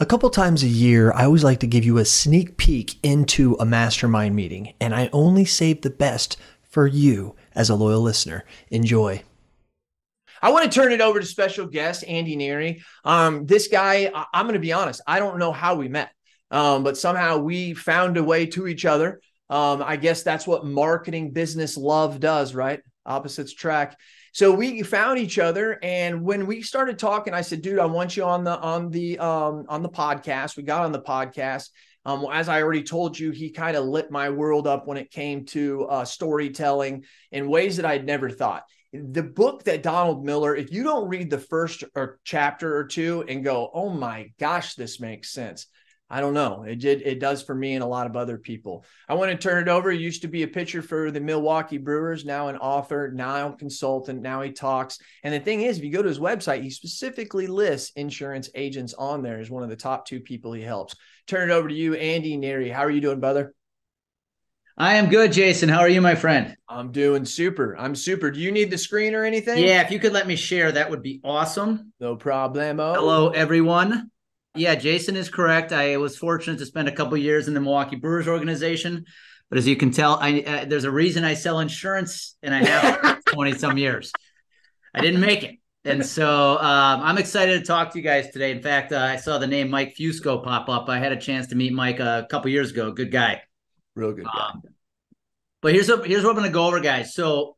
A couple times a year, I always like to give you a sneak peek into a mastermind meeting, and I only save the best for you as a loyal listener. Enjoy. I want to turn it over to special guest Andy Neary. Um, this guy, I- I'm going to be honest, I don't know how we met, um, but somehow we found a way to each other. Um, I guess that's what marketing business love does, right? Opposites track. So we found each other, and when we started talking, I said, "Dude, I want you on the on the um, on the podcast." We got on the podcast. Um, as I already told you, he kind of lit my world up when it came to uh, storytelling in ways that I'd never thought. The book that Donald Miller, if you don't read the first or chapter or two and go, "Oh my gosh, this makes sense," I don't know. It did. It does for me and a lot of other people. I want to turn it over. He used to be a pitcher for the Milwaukee Brewers, now an author, now a consultant. Now he talks. And the thing is, if you go to his website, he specifically lists insurance agents on there as one of the top two people he helps. Turn it over to you, Andy Neary. How are you doing, brother? I am good, Jason. How are you, my friend? I'm doing super. I'm super. Do you need the screen or anything? Yeah, if you could let me share, that would be awesome. No problemo. Hello, everyone. Yeah, Jason is correct. I was fortunate to spend a couple years in the Milwaukee Brewers organization, but as you can tell, I uh, there's a reason I sell insurance, and I have twenty some years. I didn't make it, and so um, I'm excited to talk to you guys today. In fact, uh, I saw the name Mike Fusco pop up. I had a chance to meet Mike a couple years ago. Good guy. Real good guy. Um, but here's what here's what I'm going to go over, guys. So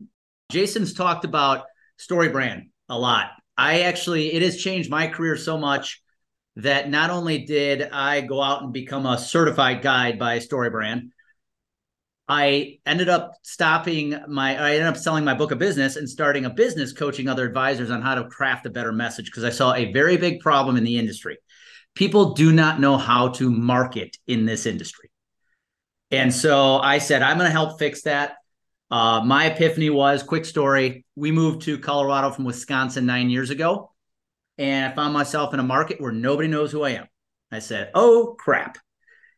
Jason's talked about story brand a lot. I actually it has changed my career so much that not only did I go out and become a certified guide by StoryBrand, I ended up stopping my I ended up selling my book of business and starting a business coaching other advisors on how to craft a better message because I saw a very big problem in the industry. People do not know how to market in this industry. And so I said, I'm going to help fix that. Uh, my epiphany was quick story. We moved to Colorado from Wisconsin nine years ago and I found myself in a market where nobody knows who I am. I said, "Oh crap!"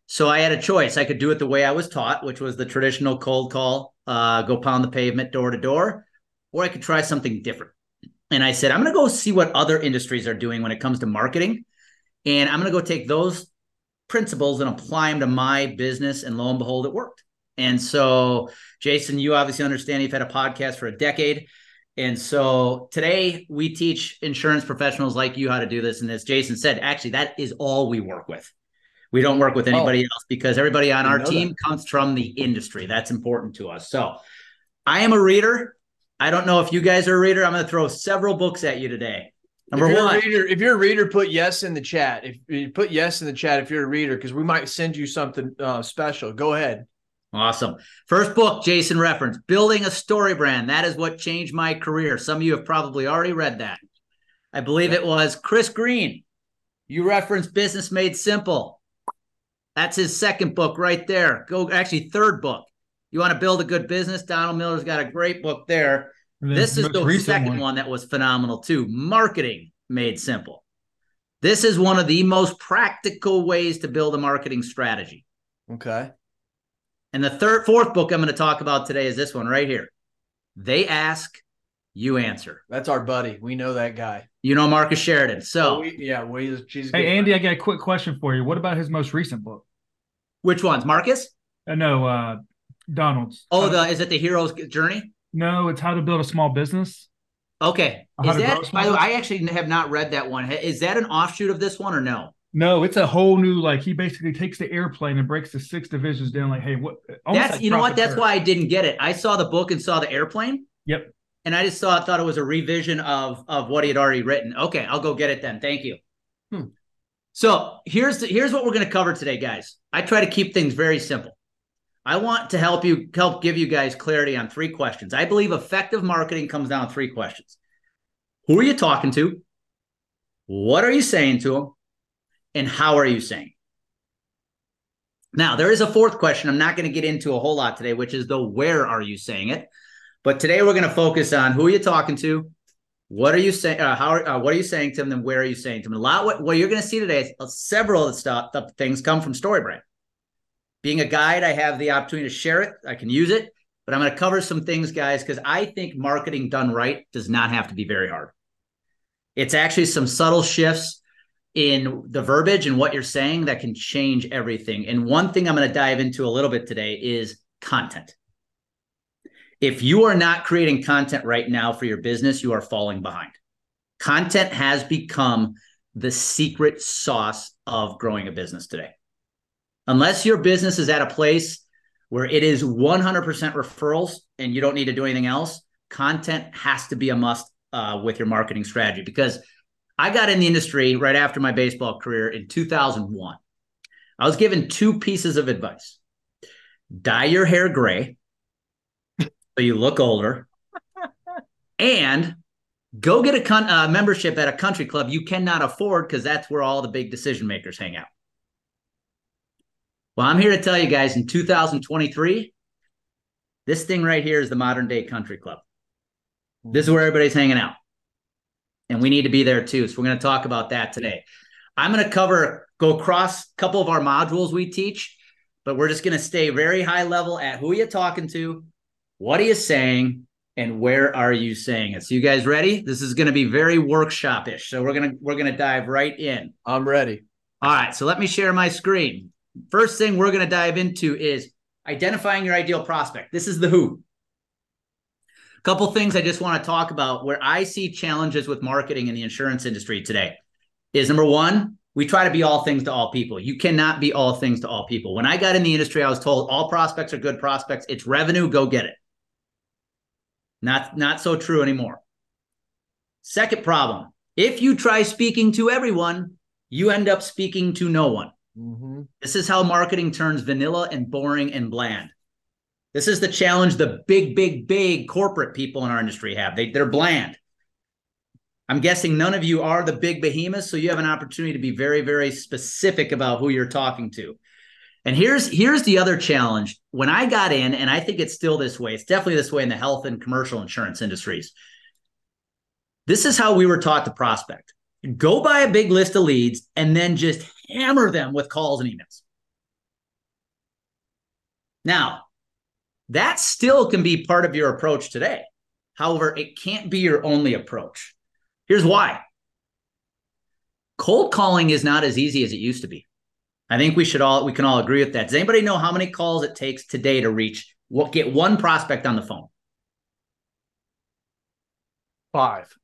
So I had a choice. I could do it the way I was taught, which was the traditional cold call, uh, go pound the pavement door to door, or I could try something different. And I said, "I'm going to go see what other industries are doing when it comes to marketing, and I'm going to go take those principles and apply them to my business." And lo and behold, it worked. And so, Jason, you obviously understand you've had a podcast for a decade. And so today we teach insurance professionals like you how to do this. And as Jason said, actually, that is all we work with. We don't work with anybody oh, else because everybody on our team that. comes from the industry. That's important to us. So I am a reader. I don't know if you guys are a reader. I'm going to throw several books at you today. Number if one, reader, if you're a reader, put yes in the chat. If you put yes in the chat, if you're a reader, because we might send you something uh, special. Go ahead. Awesome. First book, Jason referenced, Building a Story Brand. That is what changed my career. Some of you have probably already read that. I believe it was Chris Green. You referenced Business Made Simple. That's his second book right there. Go, actually, third book. You want to build a good business? Donald Miller's got a great book there. This is the second one. one that was phenomenal too. Marketing Made Simple. This is one of the most practical ways to build a marketing strategy. Okay. And the third, fourth book I'm going to talk about today is this one right here. They ask, you answer. That's our buddy. We know that guy. You know Marcus Sheridan. So, we, yeah, we, she's hey, Andy, I got a quick question for you. What about his most recent book? Which ones? Marcus? Uh, no, uh, Donald's. Oh, the is it the hero's journey? No, it's how to build a small business. Okay. Is that, by the way, I actually have not read that one. Is that an offshoot of this one or no? No, it's a whole new like he basically takes the airplane and breaks the six divisions down. Like, hey, what? That's like you know what? That's why I didn't get it. I saw the book and saw the airplane. Yep. And I just thought thought it was a revision of of what he had already written. Okay, I'll go get it then. Thank you. Hmm. So here's the, here's what we're going to cover today, guys. I try to keep things very simple. I want to help you help give you guys clarity on three questions. I believe effective marketing comes down to three questions. Who are you talking to? What are you saying to them? And how are you saying? Now, there is a fourth question I'm not going to get into a whole lot today, which is the where are you saying it? But today we're going to focus on who are you talking to, what are you saying, uh, how uh, what are you saying to them, and where are you saying to them? A lot what, what you're going to see today is uh, several of the stuff, the things come from StoryBrand. Being a guide, I have the opportunity to share it. I can use it, but I'm going to cover some things, guys, because I think marketing done right does not have to be very hard. It's actually some subtle shifts in the verbiage and what you're saying that can change everything. And one thing I'm going to dive into a little bit today is content. If you are not creating content right now for your business, you are falling behind. Content has become the secret sauce of growing a business today. Unless your business is at a place where it is 100% referrals and you don't need to do anything else, content has to be a must uh, with your marketing strategy because I got in the industry right after my baseball career in 2001. I was given two pieces of advice dye your hair gray so you look older, and go get a con- uh, membership at a country club you cannot afford because that's where all the big decision makers hang out. Well, I'm here to tell you guys in 2023, this thing right here is the modern day country club. This is where everybody's hanging out. And we need to be there too. So we're going to talk about that today. I'm going to cover, go across a couple of our modules we teach, but we're just going to stay very high level at who you're talking to, what are you saying, and where are you saying it. So you guys ready? This is going to be very workshop-ish. So we're going to we're going to dive right in. I'm ready. All right, so let me share my screen. First thing we're going to dive into is identifying your ideal prospect. This is the who. Couple things I just want to talk about where I see challenges with marketing in the insurance industry today is number one, we try to be all things to all people. You cannot be all things to all people. When I got in the industry, I was told all prospects are good prospects. It's revenue, go get it. Not, not so true anymore. Second problem if you try speaking to everyone, you end up speaking to no one. Mm-hmm. This is how marketing turns vanilla and boring and bland. This is the challenge the big, big, big corporate people in our industry have. They, they're bland. I'm guessing none of you are the big behemoths, so you have an opportunity to be very, very specific about who you're talking to. And here's here's the other challenge. When I got in, and I think it's still this way, it's definitely this way in the health and commercial insurance industries. This is how we were taught to prospect. Go buy a big list of leads and then just hammer them with calls and emails. Now, that still can be part of your approach today. However, it can't be your only approach. Here's why cold calling is not as easy as it used to be. I think we should all we can all agree with that. Does anybody know how many calls it takes today to reach what get one prospect on the phone? Five.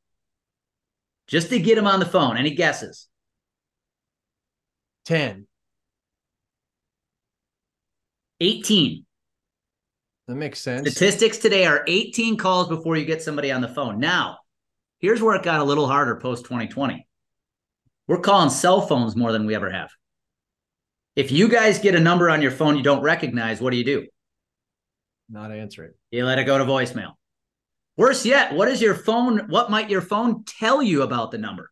Just to get him on the phone. Any guesses? 10. 18. That makes sense. Statistics today are 18 calls before you get somebody on the phone. Now, here's where it got a little harder post 2020. We're calling cell phones more than we ever have. If you guys get a number on your phone you don't recognize, what do you do? Not answer it. You let it go to voicemail. Worse yet, what is your phone? What might your phone tell you about the number?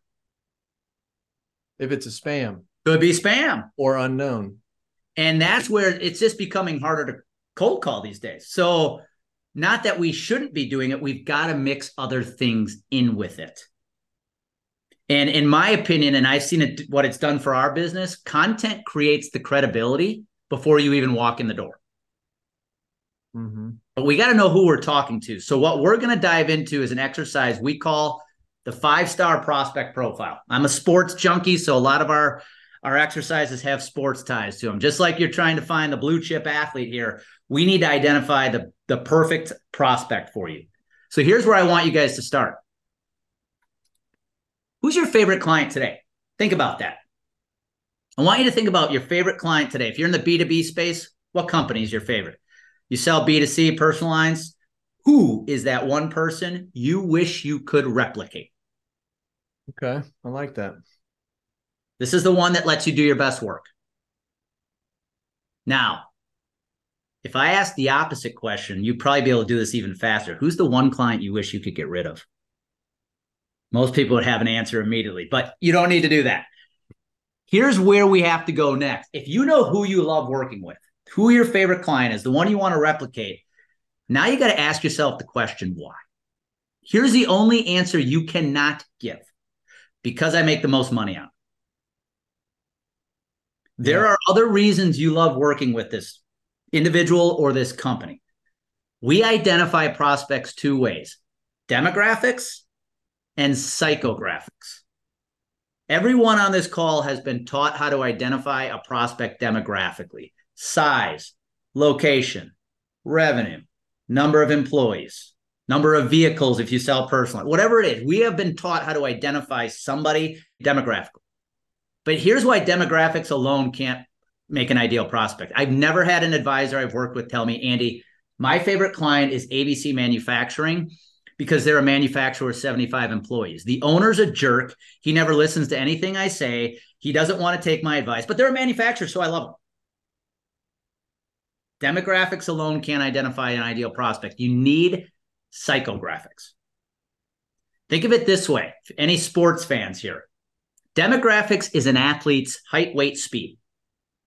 If it's a spam, could be spam or unknown. And that's where it's just becoming harder to cold call these days. So, not that we shouldn't be doing it, we've got to mix other things in with it. And in my opinion, and I've seen it what it's done for our business, content creates the credibility before you even walk in the door. Mm-hmm. But we got to know who we're talking to. So, what we're going to dive into is an exercise we call the five star prospect profile. I'm a sports junkie, so a lot of our our exercises have sports ties to them. Just like you're trying to find the blue chip athlete here, we need to identify the, the perfect prospect for you. So here's where I want you guys to start. Who's your favorite client today? Think about that. I want you to think about your favorite client today. If you're in the B2B space, what company is your favorite? You sell B2C personal lines. Who is that one person you wish you could replicate? Okay, I like that. This is the one that lets you do your best work. Now, if I ask the opposite question, you'd probably be able to do this even faster. Who's the one client you wish you could get rid of? Most people would have an answer immediately, but you don't need to do that. Here's where we have to go next. If you know who you love working with, who your favorite client is, the one you want to replicate, now you got to ask yourself the question why. Here's the only answer you cannot give because I make the most money on. There yeah. are other reasons you love working with this individual or this company. We identify prospects two ways demographics and psychographics. Everyone on this call has been taught how to identify a prospect demographically size, location, revenue, number of employees, number of vehicles if you sell personally, whatever it is. We have been taught how to identify somebody demographically. But here's why demographics alone can't make an ideal prospect. I've never had an advisor I've worked with tell me, Andy, my favorite client is ABC Manufacturing because they're a manufacturer with 75 employees. The owner's a jerk. He never listens to anything I say. He doesn't want to take my advice, but they're a manufacturer, so I love them. Demographics alone can't identify an ideal prospect. You need psychographics. Think of it this way any sports fans here. Demographics is an athlete's height, weight, speed,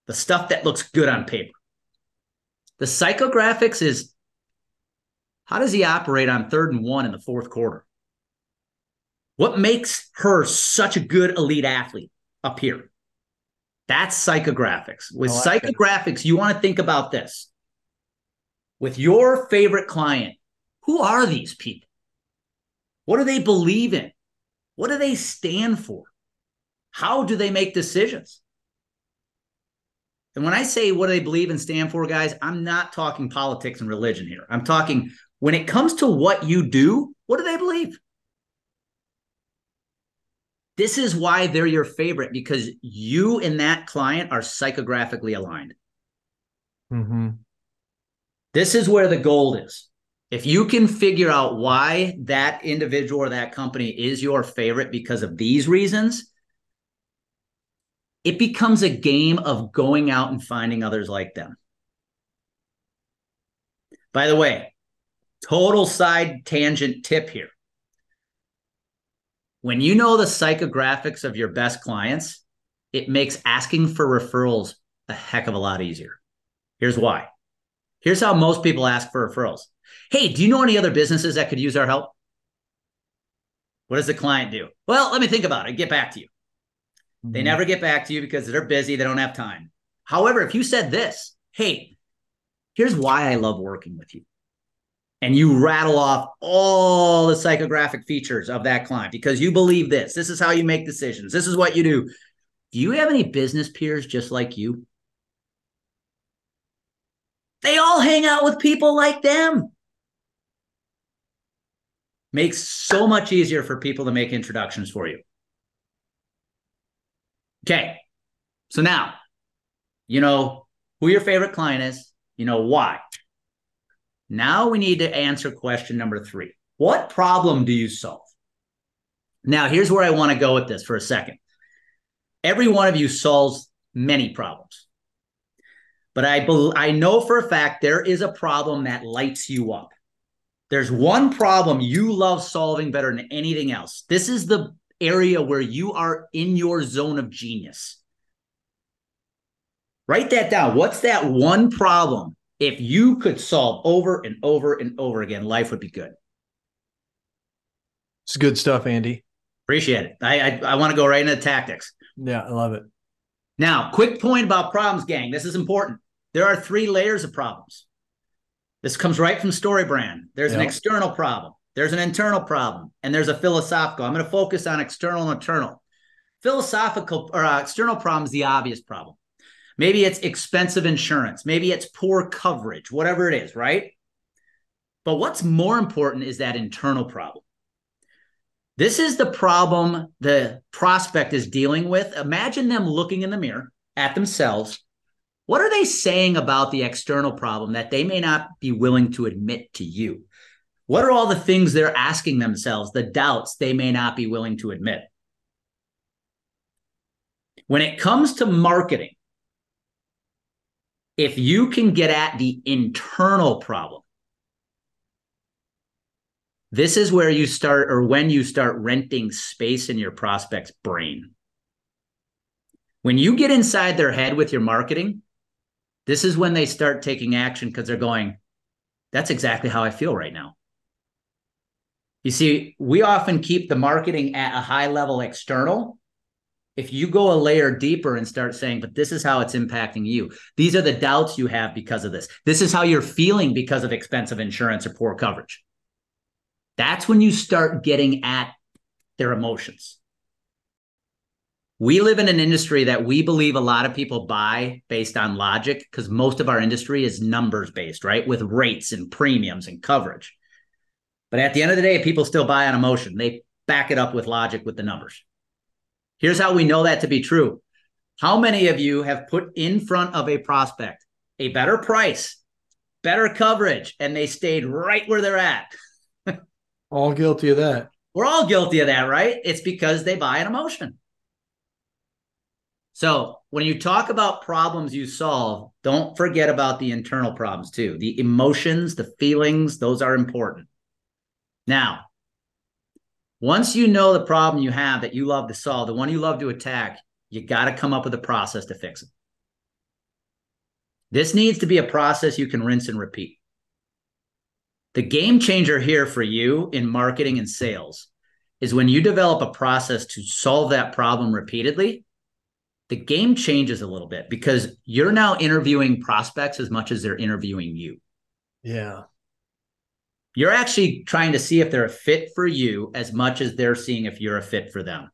the stuff that looks good on paper. The psychographics is how does he operate on third and one in the fourth quarter? What makes her such a good elite athlete up here? That's psychographics. With like psychographics, it. you want to think about this. With your favorite client, who are these people? What do they believe in? What do they stand for? How do they make decisions? And when I say what do they believe and stand for, guys, I'm not talking politics and religion here. I'm talking when it comes to what you do, what do they believe? This is why they're your favorite because you and that client are psychographically aligned. Mm-hmm. This is where the gold is. If you can figure out why that individual or that company is your favorite because of these reasons, it becomes a game of going out and finding others like them. By the way, Total side tangent tip here. When you know the psychographics of your best clients, it makes asking for referrals a heck of a lot easier. Here's why. Here's how most people ask for referrals. Hey, do you know any other businesses that could use our help? What does the client do? Well, let me think about it. Get back to you. Mm-hmm. They never get back to you because they're busy. They don't have time. However, if you said this, hey, here's why I love working with you and you rattle off all the psychographic features of that client because you believe this. This is how you make decisions. This is what you do. Do you have any business peers just like you? They all hang out with people like them. Makes so much easier for people to make introductions for you. Okay. So now, you know who your favorite client is, you know why. Now we need to answer question number three What problem do you solve? Now, here's where I want to go with this for a second. Every one of you solves many problems. But I, be- I know for a fact there is a problem that lights you up. There's one problem you love solving better than anything else. This is the area where you are in your zone of genius. Write that down. What's that one problem if you could solve over and over and over again, life would be good. It's good stuff, Andy. Appreciate it. I I, I want to go right into tactics. Yeah, I love it. Now, quick point about problems, gang. This is important. There are three layers of problems. This comes right from StoryBrand. There's yep. an external problem, there's an internal problem, and there's a philosophical. I'm going to focus on external and internal. Philosophical or uh, external problem is the obvious problem. Maybe it's expensive insurance. Maybe it's poor coverage, whatever it is, right? But what's more important is that internal problem. This is the problem the prospect is dealing with. Imagine them looking in the mirror at themselves. What are they saying about the external problem that they may not be willing to admit to you? What are all the things they're asking themselves, the doubts they may not be willing to admit? When it comes to marketing, if you can get at the internal problem, this is where you start or when you start renting space in your prospect's brain. When you get inside their head with your marketing, this is when they start taking action because they're going, that's exactly how I feel right now. You see, we often keep the marketing at a high level external if you go a layer deeper and start saying, but this is how it's impacting you, these are the doubts you have because of this, this is how you're feeling because of expensive insurance or poor coverage. That's when you start getting at their emotions. We live in an industry that we believe a lot of people buy based on logic because most of our industry is numbers based, right? With rates and premiums and coverage. But at the end of the day, people still buy on emotion. They back it up with logic with the numbers. Here's how we know that to be true. How many of you have put in front of a prospect a better price, better coverage, and they stayed right where they're at? all guilty of that. We're all guilty of that, right? It's because they buy an emotion. So when you talk about problems you solve, don't forget about the internal problems too. The emotions, the feelings, those are important. Now, once you know the problem you have that you love to solve, the one you love to attack, you got to come up with a process to fix it. This needs to be a process you can rinse and repeat. The game changer here for you in marketing and sales is when you develop a process to solve that problem repeatedly the game changes a little bit because you're now interviewing prospects as much as they're interviewing you. Yeah. You're actually trying to see if they're a fit for you as much as they're seeing if you're a fit for them.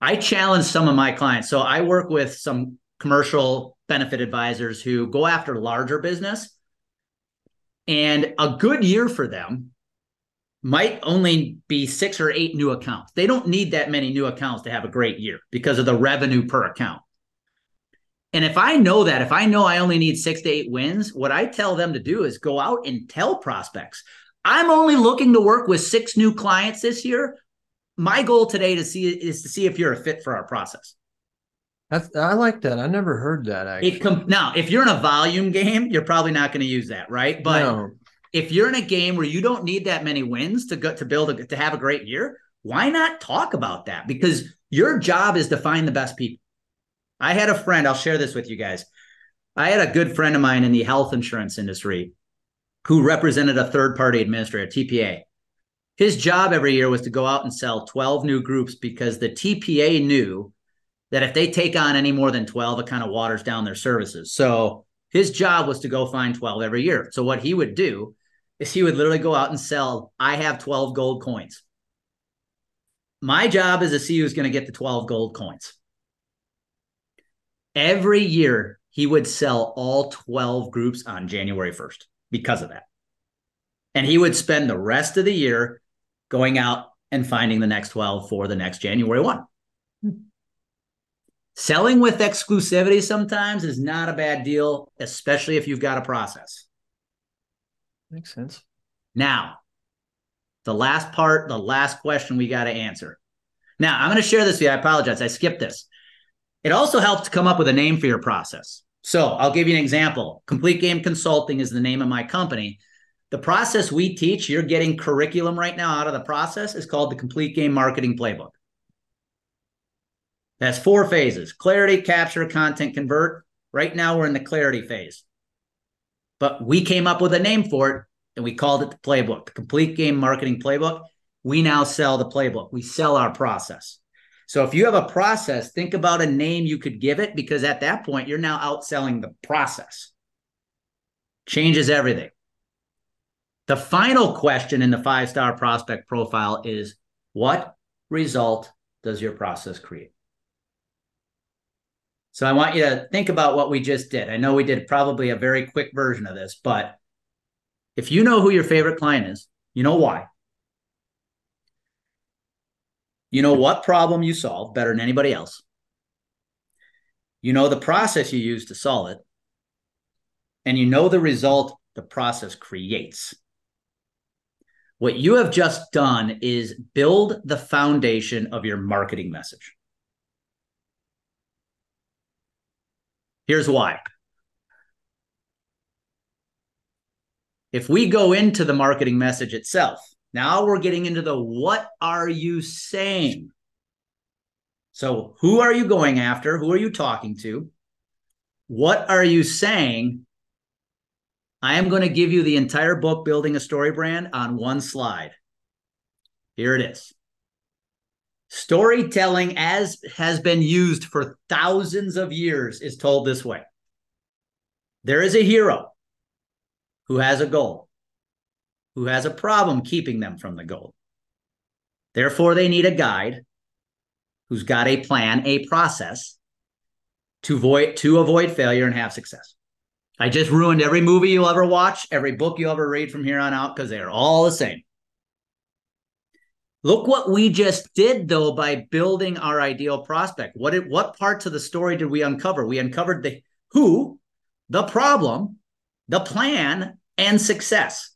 I challenge some of my clients. So I work with some commercial benefit advisors who go after larger business. And a good year for them might only be six or eight new accounts. They don't need that many new accounts to have a great year because of the revenue per account. And if I know that, if I know I only need six to eight wins, what I tell them to do is go out and tell prospects, I'm only looking to work with six new clients this year. My goal today to see is to see if you're a fit for our process. That's, I like that. I never heard that actually. Com- now, if you're in a volume game, you're probably not going to use that, right? But no if you're in a game where you don't need that many wins to go to build a, to have a great year, why not talk about that? Because your job is to find the best people. I had a friend, I'll share this with you guys. I had a good friend of mine in the health insurance industry who represented a third party administrator, TPA. His job every year was to go out and sell 12 new groups because the TPA knew that if they take on any more than 12, it kind of waters down their services. So his job was to go find 12 every year. So what he would do is he would literally go out and sell, I have 12 gold coins. My job is to see who's going to get the 12 gold coins. Every year, he would sell all 12 groups on January 1st because of that. And he would spend the rest of the year going out and finding the next 12 for the next January 1. Selling with exclusivity sometimes is not a bad deal, especially if you've got a process. Makes sense. Now, the last part, the last question we got to answer. Now, I'm going to share this with you. I apologize. I skipped this. It also helps to come up with a name for your process. So I'll give you an example. Complete Game Consulting is the name of my company. The process we teach, you're getting curriculum right now out of the process, is called the Complete Game Marketing Playbook. That's four phases clarity, capture, content, convert. Right now, we're in the clarity phase but we came up with a name for it and we called it the playbook, the complete game marketing playbook. We now sell the playbook. We sell our process. So if you have a process, think about a name you could give it because at that point you're now outselling the process. Changes everything. The final question in the five star prospect profile is what result does your process create? So I want you to think about what we just did. I know we did probably a very quick version of this, but if you know who your favorite client is, you know why. You know what problem you solve better than anybody else. You know the process you use to solve it. And you know the result the process creates. What you have just done is build the foundation of your marketing message. Here's why. If we go into the marketing message itself, now we're getting into the what are you saying? So, who are you going after? Who are you talking to? What are you saying? I am going to give you the entire book, Building a Story Brand, on one slide. Here it is. Storytelling, as has been used for thousands of years, is told this way there is a hero who has a goal, who has a problem keeping them from the goal. Therefore, they need a guide. who's got a plan, a process to avoid to avoid failure and have success. I just ruined every movie you'll ever watch, every book you'll ever read from here on out because they're all the same. Look what we just did though by building our ideal prospect. What did what parts of the story did we uncover? We uncovered the who, the problem, the plan, and success.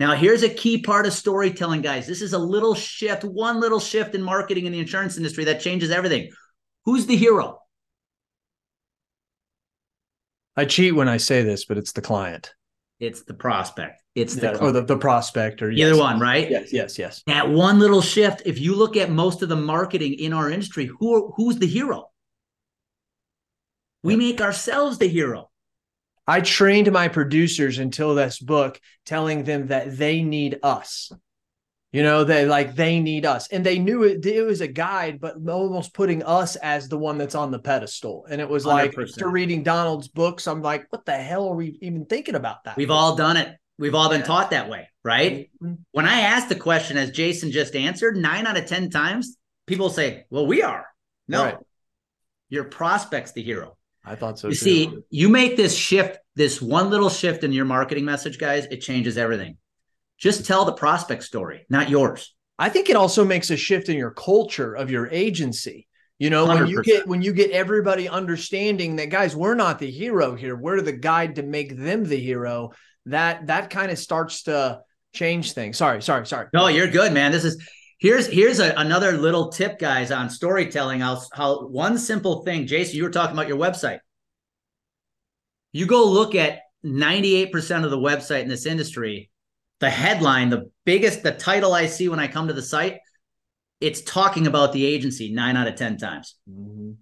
Now, here's a key part of storytelling, guys. This is a little shift, one little shift in marketing in the insurance industry that changes everything. Who's the hero? I cheat when I say this, but it's the client. It's the prospect. It's the, yeah, or the, the prospect or either yes. one, right? Yes, yes, yes. That one little shift. If you look at most of the marketing in our industry, who are, who's the hero? We make ourselves the hero. I trained my producers until this book, telling them that they need us. You know, they like they need us, and they knew it. It was a guide, but almost putting us as the one that's on the pedestal. And it was like 100%. after reading Donald's books, I'm like, what the hell are we even thinking about that? We've all done it. We've all been yeah. taught that way, right? Mm-hmm. When I ask the question, as Jason just answered, nine out of ten times, people say, "Well, we are." No, right. your prospect's the hero. I thought so. You too. see, you make this shift, this one little shift in your marketing message, guys, it changes everything. Just tell the prospect story, not yours. I think it also makes a shift in your culture of your agency. You know, 100%. when you get when you get everybody understanding that guys, we're not the hero here. We're the guide to make them the hero. That that kind of starts to change things. Sorry, sorry, sorry. No, you're good, man. This is here's here's a, another little tip, guys, on storytelling. How how one simple thing, Jason, you were talking about your website. You go look at 98% of the website in this industry, the headline, the biggest, the title I see when I come to the site, it's talking about the agency nine out of 10 times. Mm-hmm.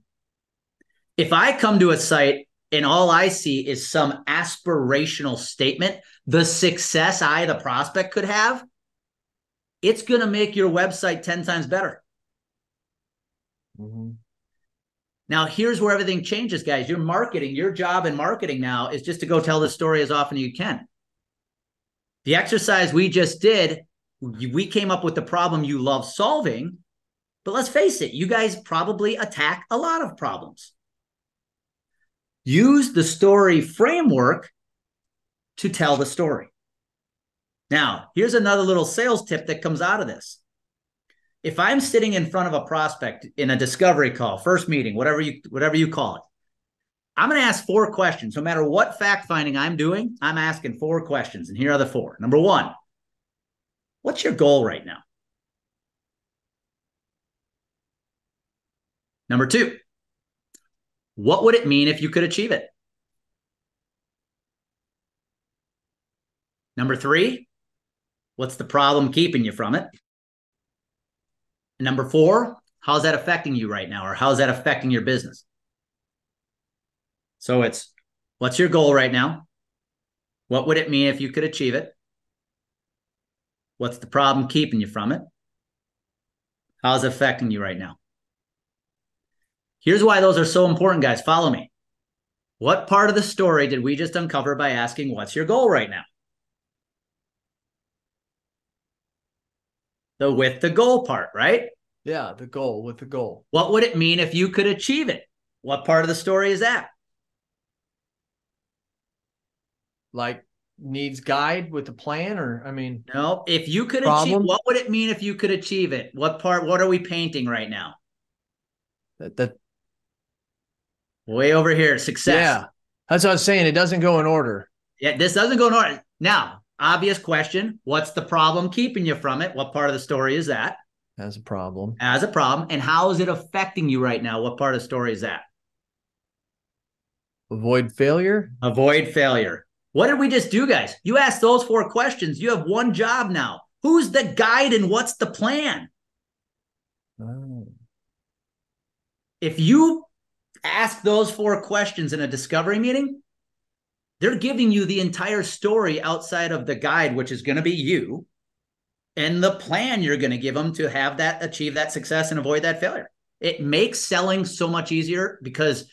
If I come to a site and all I see is some aspirational statement, the success I, the prospect, could have, it's going to make your website 10 times better. Mm-hmm. Now, here's where everything changes, guys. Your marketing, your job in marketing now is just to go tell the story as often as you can. The exercise we just did, we came up with the problem you love solving. But let's face it, you guys probably attack a lot of problems. Use the story framework to tell the story. Now, here's another little sales tip that comes out of this. If I'm sitting in front of a prospect in a discovery call, first meeting, whatever you whatever you call it, I'm going to ask four questions. No matter what fact finding I'm doing, I'm asking four questions. And here are the four. Number one, what's your goal right now? Number two, what would it mean if you could achieve it? Number three, what's the problem keeping you from it? number four, how's that affecting you right now? Or how's that affecting your business? So it's what's your goal right now? What would it mean if you could achieve it? What's the problem keeping you from it? How's it affecting you right now? Here's why those are so important, guys. Follow me. What part of the story did we just uncover by asking, What's your goal right now? The with the goal part, right? Yeah, the goal with the goal. What would it mean if you could achieve it? What part of the story is that? Like needs guide with a plan or I mean No, if you could problem? achieve what would it mean if you could achieve it? What part what are we painting right now? That, that way over here, success. Yeah. That's what I was saying. It doesn't go in order. Yeah, this doesn't go in order. Now, obvious question, what's the problem keeping you from it? What part of the story is that? As a problem. as a problem. And how is it affecting you right now? What part of the story is that? Avoid failure. Avoid failure. What did we just do, guys? You asked those four questions. You have one job now. Who's the guide and what's the plan? Oh. If you ask those four questions in a discovery meeting, they're giving you the entire story outside of the guide, which is going to be you, and the plan you're going to give them to have that achieve that success and avoid that failure. It makes selling so much easier because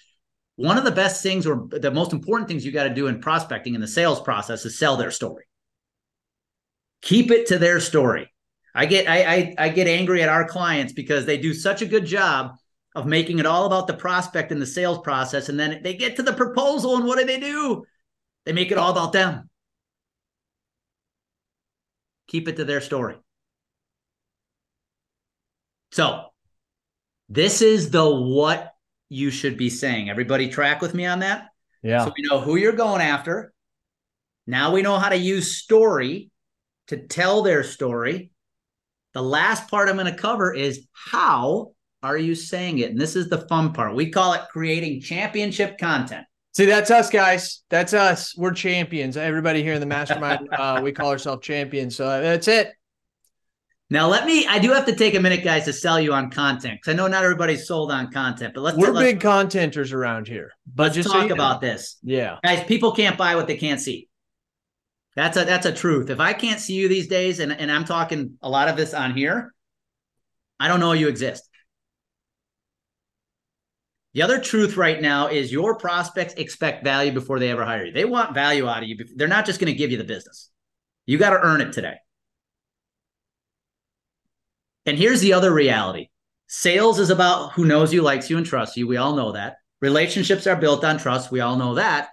one of the best things or the most important things you got to do in prospecting in the sales process is sell their story. Keep it to their story. I get I, I, I get angry at our clients because they do such a good job of making it all about the prospect and the sales process, and then they get to the proposal, and what do they do? They make it all about them. Keep it to their story. So, this is the what you should be saying. Everybody track with me on that? Yeah. So we know who you're going after. Now we know how to use story to tell their story. The last part I'm going to cover is how are you saying it? And this is the fun part. We call it creating championship content. See, that's us, guys. That's us. We're champions. Everybody here in the mastermind, uh, we call ourselves champions. So that's it. Now, let me, I do have to take a minute, guys, to sell you on content because I know not everybody's sold on content, but let's, We're let's, big contenters around here. But let's just so talk know. about this. Yeah. Guys, people can't buy what they can't see. That's a that's a truth. If I can't see you these days, and, and I'm talking a lot of this on here, I don't know you exist. The other truth right now is your prospects expect value before they ever hire you. They want value out of you. They're not just going to give you the business. You got to earn it today. And here's the other reality. Sales is about who knows you, likes you, and trusts you. We all know that. Relationships are built on trust. We all know that.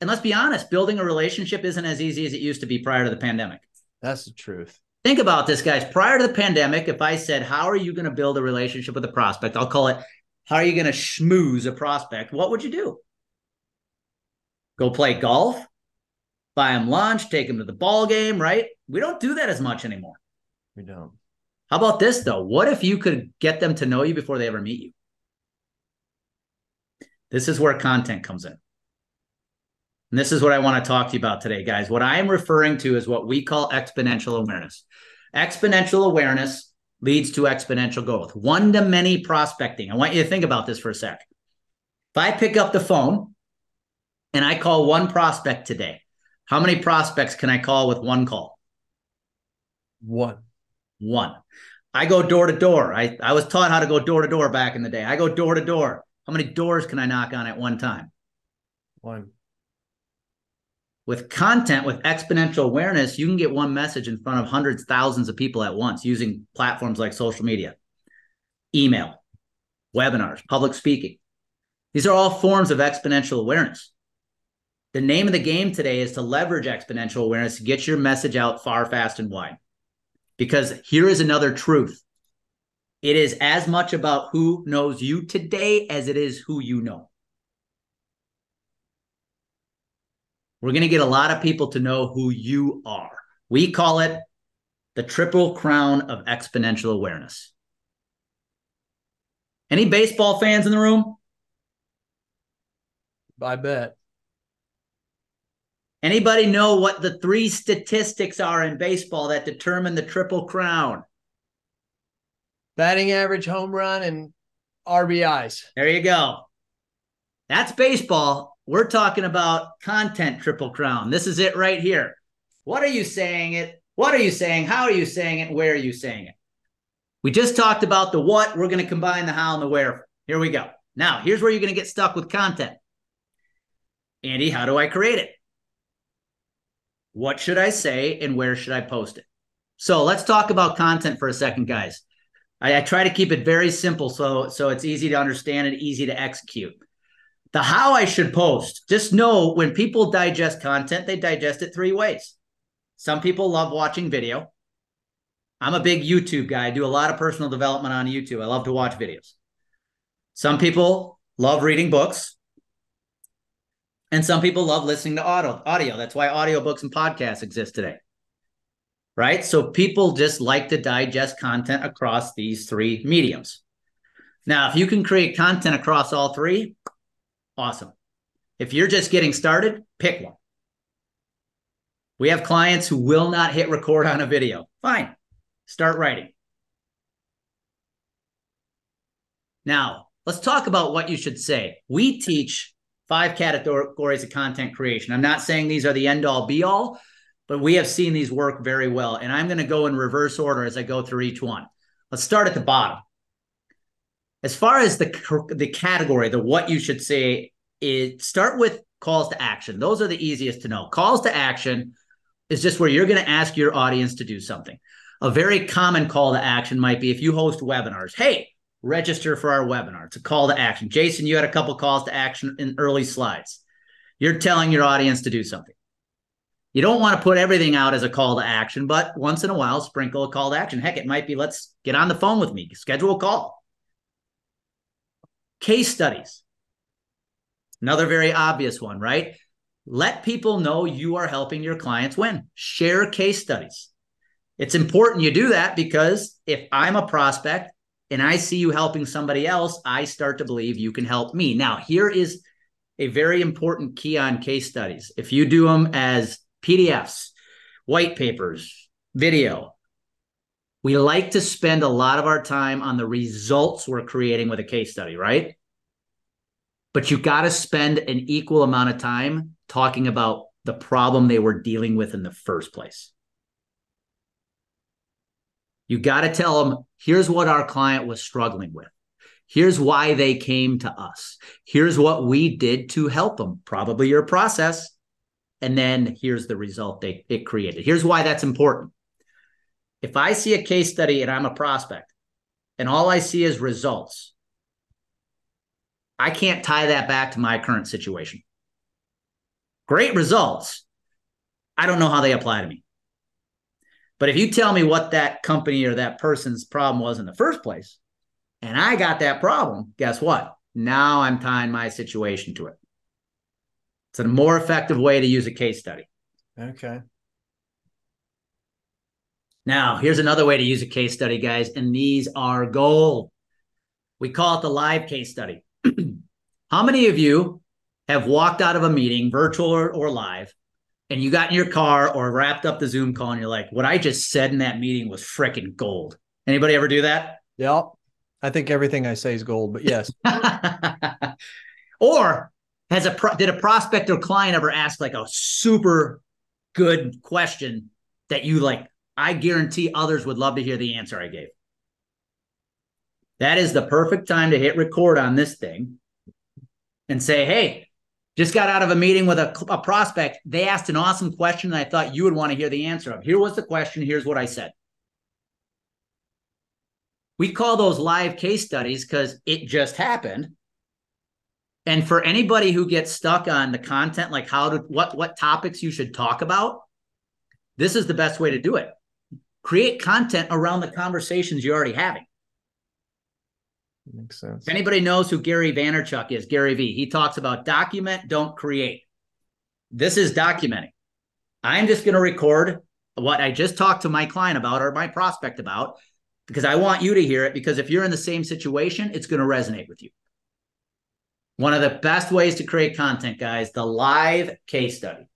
And let's be honest, building a relationship isn't as easy as it used to be prior to the pandemic. That's the truth. Think about this, guys. Prior to the pandemic, if I said, How are you going to build a relationship with a prospect? I'll call it, How are you going to schmooze a prospect? What would you do? Go play golf, buy them lunch, take them to the ball game, right? We don't do that as much anymore. We don't. How about this, though? What if you could get them to know you before they ever meet you? This is where content comes in. And this is what I want to talk to you about today, guys. What I am referring to is what we call exponential awareness. Exponential awareness leads to exponential growth. One to many prospecting. I want you to think about this for a sec. If I pick up the phone and I call one prospect today, how many prospects can I call with one call? One. One. I go door to door. I, I was taught how to go door to door back in the day. I go door to door. How many doors can I knock on at one time? One. With content, with exponential awareness, you can get one message in front of hundreds, thousands of people at once using platforms like social media, email, webinars, public speaking. These are all forms of exponential awareness. The name of the game today is to leverage exponential awareness to get your message out far, fast, and wide. Because here is another truth it is as much about who knows you today as it is who you know. We're going to get a lot of people to know who you are. We call it the triple crown of exponential awareness. Any baseball fans in the room? I bet. Anybody know what the three statistics are in baseball that determine the triple crown? Batting average, home run, and RBIs. There you go. That's baseball. We're talking about content triple crown. This is it right here. What are you saying it? What are you saying? How are you saying it? Where are you saying it? We just talked about the what. We're going to combine the how and the where. Here we go. Now, here's where you're going to get stuck with content. Andy, how do I create it? What should I say and where should I post it? So let's talk about content for a second, guys. I, I try to keep it very simple so so it's easy to understand and easy to execute. The how I should post, just know when people digest content, they digest it three ways. Some people love watching video. I'm a big YouTube guy. I do a lot of personal development on YouTube. I love to watch videos. Some people love reading books. And some people love listening to audio. Audio. That's why audiobooks and podcasts exist today. right? So people just like to digest content across these three mediums. Now, if you can create content across all three, awesome. If you're just getting started, pick one. We have clients who will not hit record on a video. Fine, start writing. Now, let's talk about what you should say. We teach five categories of content creation. I'm not saying these are the end all be all, but we have seen these work very well. And I'm going to go in reverse order as I go through each one. Let's start at the bottom. As far as the the category, the what you should say is start with calls to action. Those are the easiest to know. Calls to action is just where you're going to ask your audience to do something. A very common call to action might be if you host webinars. Hey, register for our webinar. It's a call to action. Jason, you had a couple calls to action in early slides. You're telling your audience to do something. You don't want to put everything out as a call to action, but once in a while, sprinkle a call to action. Heck, it might be let's get on the phone with me, schedule a call. Case studies. Another very obvious one, right? Let people know you are helping your clients win. Share case studies. It's important you do that because if I'm a prospect and I see you helping somebody else, I start to believe you can help me. Now, here is a very important key on case studies. If you do them as PDFs, white papers, video, we like to spend a lot of our time on the results we're creating with a case study, right? But you got to spend an equal amount of time talking about the problem they were dealing with in the first place. You got to tell them here's what our client was struggling with. Here's why they came to us. Here's what we did to help them, probably your process. And then here's the result they it created. Here's why that's important. If I see a case study and I'm a prospect and all I see is results, I can't tie that back to my current situation. Great results. I don't know how they apply to me. But if you tell me what that company or that person's problem was in the first place, and I got that problem, guess what? Now I'm tying my situation to it. It's a more effective way to use a case study. Okay. Now, here's another way to use a case study, guys, and these are gold. We call it the live case study. How many of you have walked out of a meeting, virtual or, or live, and you got in your car or wrapped up the Zoom call and you're like, what I just said in that meeting was freaking gold. Anybody ever do that? Yep. I think everything I say is gold, but yes. or has a pro- did a prospect or client ever ask like a super good question that you like? I guarantee others would love to hear the answer I gave. That is the perfect time to hit record on this thing and say, hey, just got out of a meeting with a, a prospect. They asked an awesome question, and I thought you would want to hear the answer of. Here was the question. Here's what I said. We call those live case studies because it just happened. And for anybody who gets stuck on the content, like how to what what topics you should talk about, this is the best way to do it. Create content around the conversations you're already having. Makes sense. If anybody knows who Gary Vaynerchuk is, Gary V, he talks about document, don't create. This is documenting. I'm just going to record what I just talked to my client about or my prospect about because I want you to hear it. Because if you're in the same situation, it's going to resonate with you. One of the best ways to create content, guys, the live case study.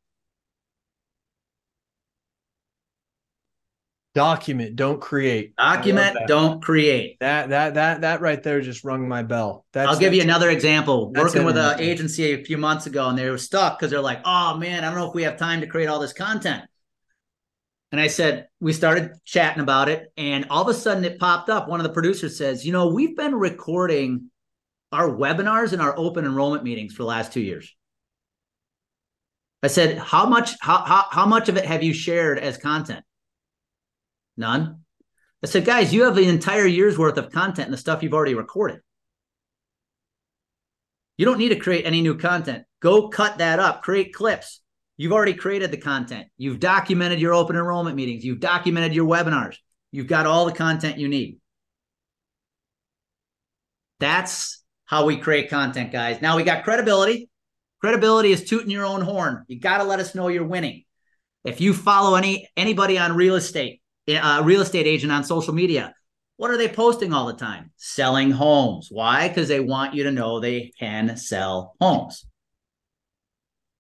Document, don't create. Document, don't create. That that that that right there just rung my bell. That's, I'll give you another example. Working with an agency a few months ago, and they were stuck because they're like, "Oh man, I don't know if we have time to create all this content." And I said, we started chatting about it, and all of a sudden it popped up. One of the producers says, "You know, we've been recording our webinars and our open enrollment meetings for the last two years." I said, "How much? How how how much of it have you shared as content?" None. I said, guys, you have the entire year's worth of content and the stuff you've already recorded. You don't need to create any new content. Go cut that up, create clips. You've already created the content. You've documented your open enrollment meetings. You've documented your webinars. You've got all the content you need. That's how we create content, guys. Now we got credibility. Credibility is tooting your own horn. You got to let us know you're winning. If you follow any anybody on real estate, uh, real estate agent on social media, what are they posting all the time? Selling homes. Why? Because they want you to know they can sell homes.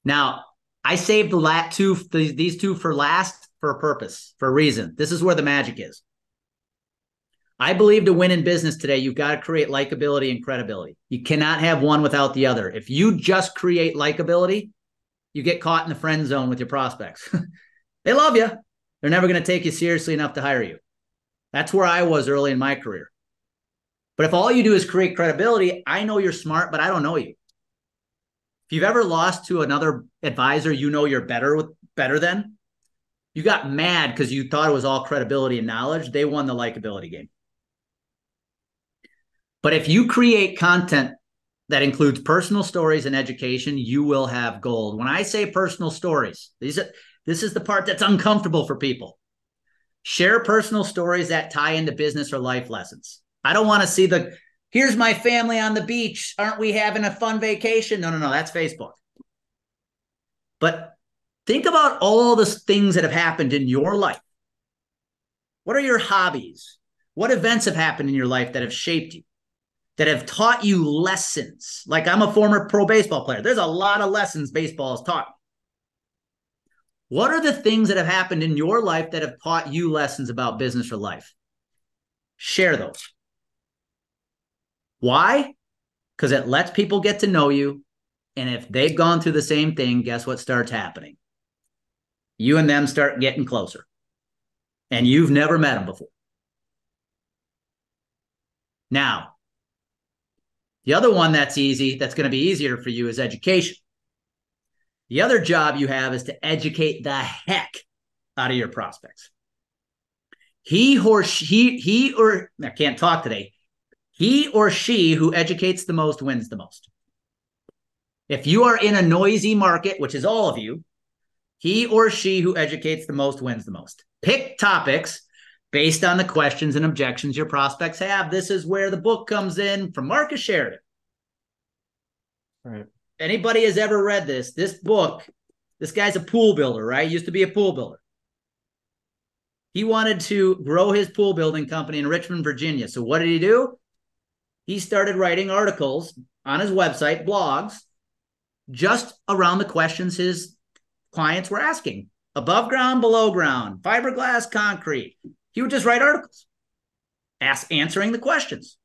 Now, I saved the lat two these two for last for a purpose, for a reason. This is where the magic is. I believe to win in business today, you've got to create likability and credibility. You cannot have one without the other. If you just create likability, you get caught in the friend zone with your prospects. they love you. They're never going to take you seriously enough to hire you. That's where I was early in my career. But if all you do is create credibility, I know you're smart, but I don't know you. If you've ever lost to another advisor you know you're better with better than, you got mad because you thought it was all credibility and knowledge. They won the likability game. But if you create content that includes personal stories and education, you will have gold. When I say personal stories, these are, this is the part that's uncomfortable for people. Share personal stories that tie into business or life lessons. I don't want to see the here's my family on the beach. Aren't we having a fun vacation? No, no, no, that's Facebook. But think about all the things that have happened in your life. What are your hobbies? What events have happened in your life that have shaped you, that have taught you lessons? Like I'm a former pro baseball player. There's a lot of lessons baseball has taught what are the things that have happened in your life that have taught you lessons about business or life? Share those. Why? Because it lets people get to know you. And if they've gone through the same thing, guess what starts happening? You and them start getting closer. And you've never met them before. Now, the other one that's easy, that's going to be easier for you is education. The other job you have is to educate the heck out of your prospects. He or she, he or I can't talk today. He or she who educates the most wins the most. If you are in a noisy market, which is all of you, he or she who educates the most wins the most. Pick topics based on the questions and objections your prospects have. This is where the book comes in from Marcus Sheridan. Right anybody has ever read this, this book, this guy's a pool builder, right? He used to be a pool builder. He wanted to grow his pool building company in Richmond, Virginia. So what did he do? He started writing articles on his website, blogs, just around the questions his clients were asking above ground, below ground, fiberglass, concrete. He would just write articles, ask, answering the questions.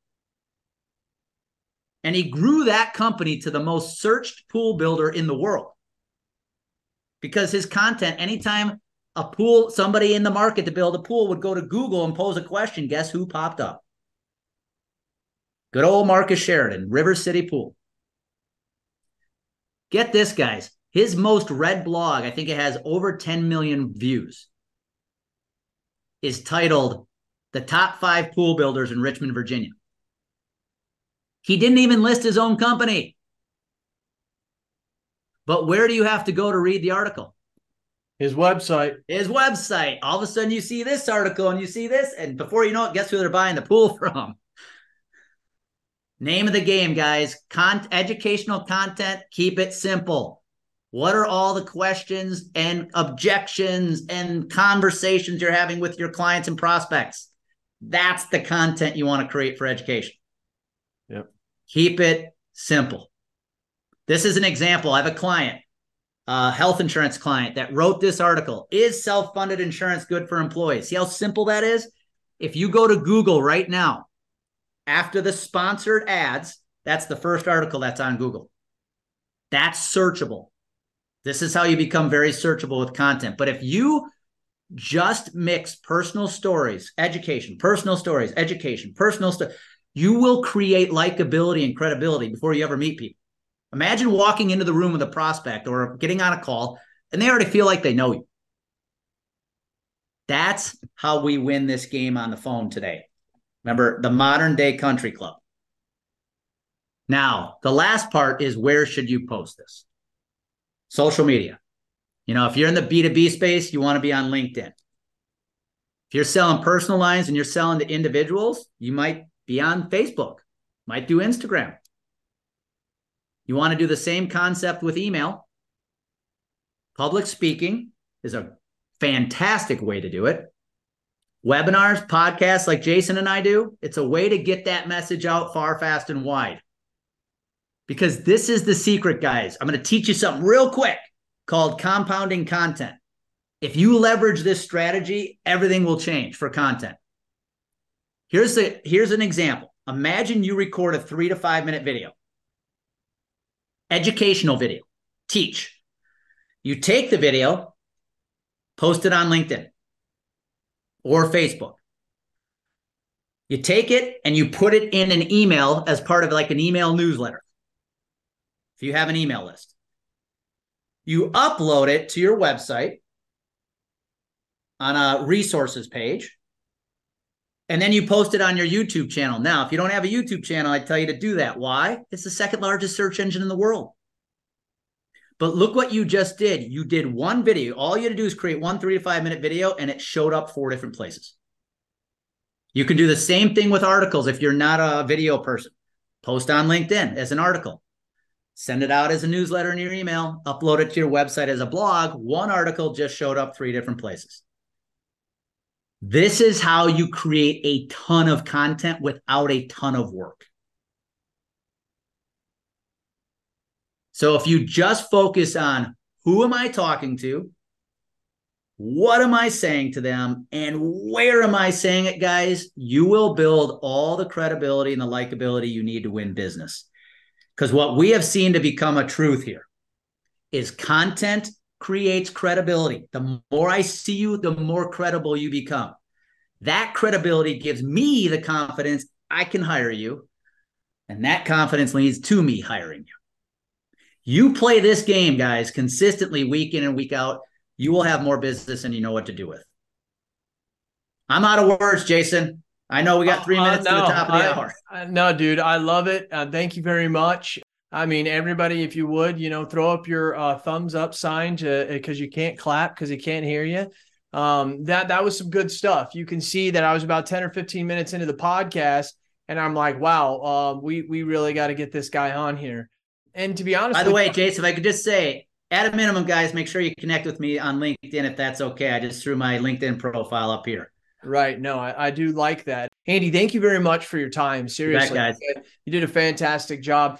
And he grew that company to the most searched pool builder in the world. Because his content, anytime a pool, somebody in the market to build a pool would go to Google and pose a question, guess who popped up? Good old Marcus Sheridan, River City Pool. Get this, guys. His most read blog, I think it has over 10 million views, is titled The Top Five Pool Builders in Richmond, Virginia. He didn't even list his own company. But where do you have to go to read the article? His website. His website. All of a sudden, you see this article and you see this, and before you know it, guess who they're buying the pool from? Name of the game, guys. Con- educational content. Keep it simple. What are all the questions and objections and conversations you're having with your clients and prospects? That's the content you want to create for education. Keep it simple. This is an example. I have a client, a health insurance client that wrote this article. Is self funded insurance good for employees? See how simple that is? If you go to Google right now, after the sponsored ads, that's the first article that's on Google. That's searchable. This is how you become very searchable with content. But if you just mix personal stories, education, personal stories, education, personal stuff, you will create likability and credibility before you ever meet people. Imagine walking into the room with a prospect or getting on a call and they already feel like they know you. That's how we win this game on the phone today. Remember, the modern day country club. Now, the last part is where should you post this? Social media. You know, if you're in the B2B space, you want to be on LinkedIn. If you're selling personal lines and you're selling to individuals, you might be on Facebook, might do Instagram. You want to do the same concept with email. Public speaking is a fantastic way to do it. Webinars, podcasts like Jason and I do, it's a way to get that message out far, fast, and wide. Because this is the secret, guys. I'm going to teach you something real quick called compounding content. If you leverage this strategy, everything will change for content. Here's the here's an example. Imagine you record a 3 to 5 minute video. Educational video. Teach. You take the video, post it on LinkedIn or Facebook. You take it and you put it in an email as part of like an email newsletter. If you have an email list, you upload it to your website on a resources page, and then you post it on your YouTube channel. Now, if you don't have a YouTube channel, I tell you to do that. Why? It's the second largest search engine in the world. But look what you just did. You did one video. All you had to do is create one three to five minute video, and it showed up four different places. You can do the same thing with articles if you're not a video person. Post on LinkedIn as an article, send it out as a newsletter in your email, upload it to your website as a blog. One article just showed up three different places. This is how you create a ton of content without a ton of work. So if you just focus on who am I talking to, what am I saying to them, and where am I saying it, guys, you will build all the credibility and the likability you need to win business. Because what we have seen to become a truth here is content creates credibility. The more I see you, the more credible you become. That credibility gives me the confidence I can hire you. And that confidence leads to me hiring you. You play this game, guys, consistently week in and week out, you will have more business and you know what to do with. I'm out of words, Jason. I know we got three uh, minutes uh, no, to the top of the I, hour. I, no, dude, I love it. Uh, thank you very much. I mean, everybody, if you would, you know, throw up your uh, thumbs up sign to because you can't clap because he can't hear you. Um, that that was some good stuff. You can see that I was about ten or fifteen minutes into the podcast, and I'm like, wow, um, we we really got to get this guy on here. And to be honest, by the way, Jason, if I could just say, at a minimum, guys, make sure you connect with me on LinkedIn if that's okay. I just threw my LinkedIn profile up here. Right. No, I, I do like that. Andy, thank you very much for your time. Seriously, back, you did a fantastic job.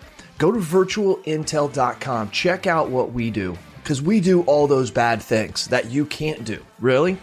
go to virtualintel.com. Check out what we do because we do all those bad things that you can't do. Really?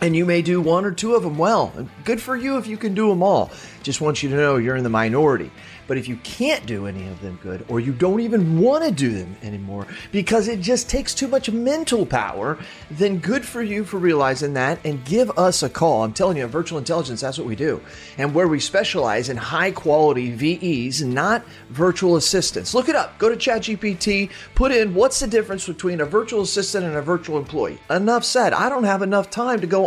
And you may do one or two of them well. Good for you if you can do them all. Just want you to know you're in the minority. But if you can't do any of them good, or you don't even want to do them anymore because it just takes too much mental power, then good for you for realizing that and give us a call. I'm telling you, virtual intelligence, that's what we do. And where we specialize in high quality VEs, not virtual assistants. Look it up. Go to ChatGPT, put in what's the difference between a virtual assistant and a virtual employee. Enough said. I don't have enough time to go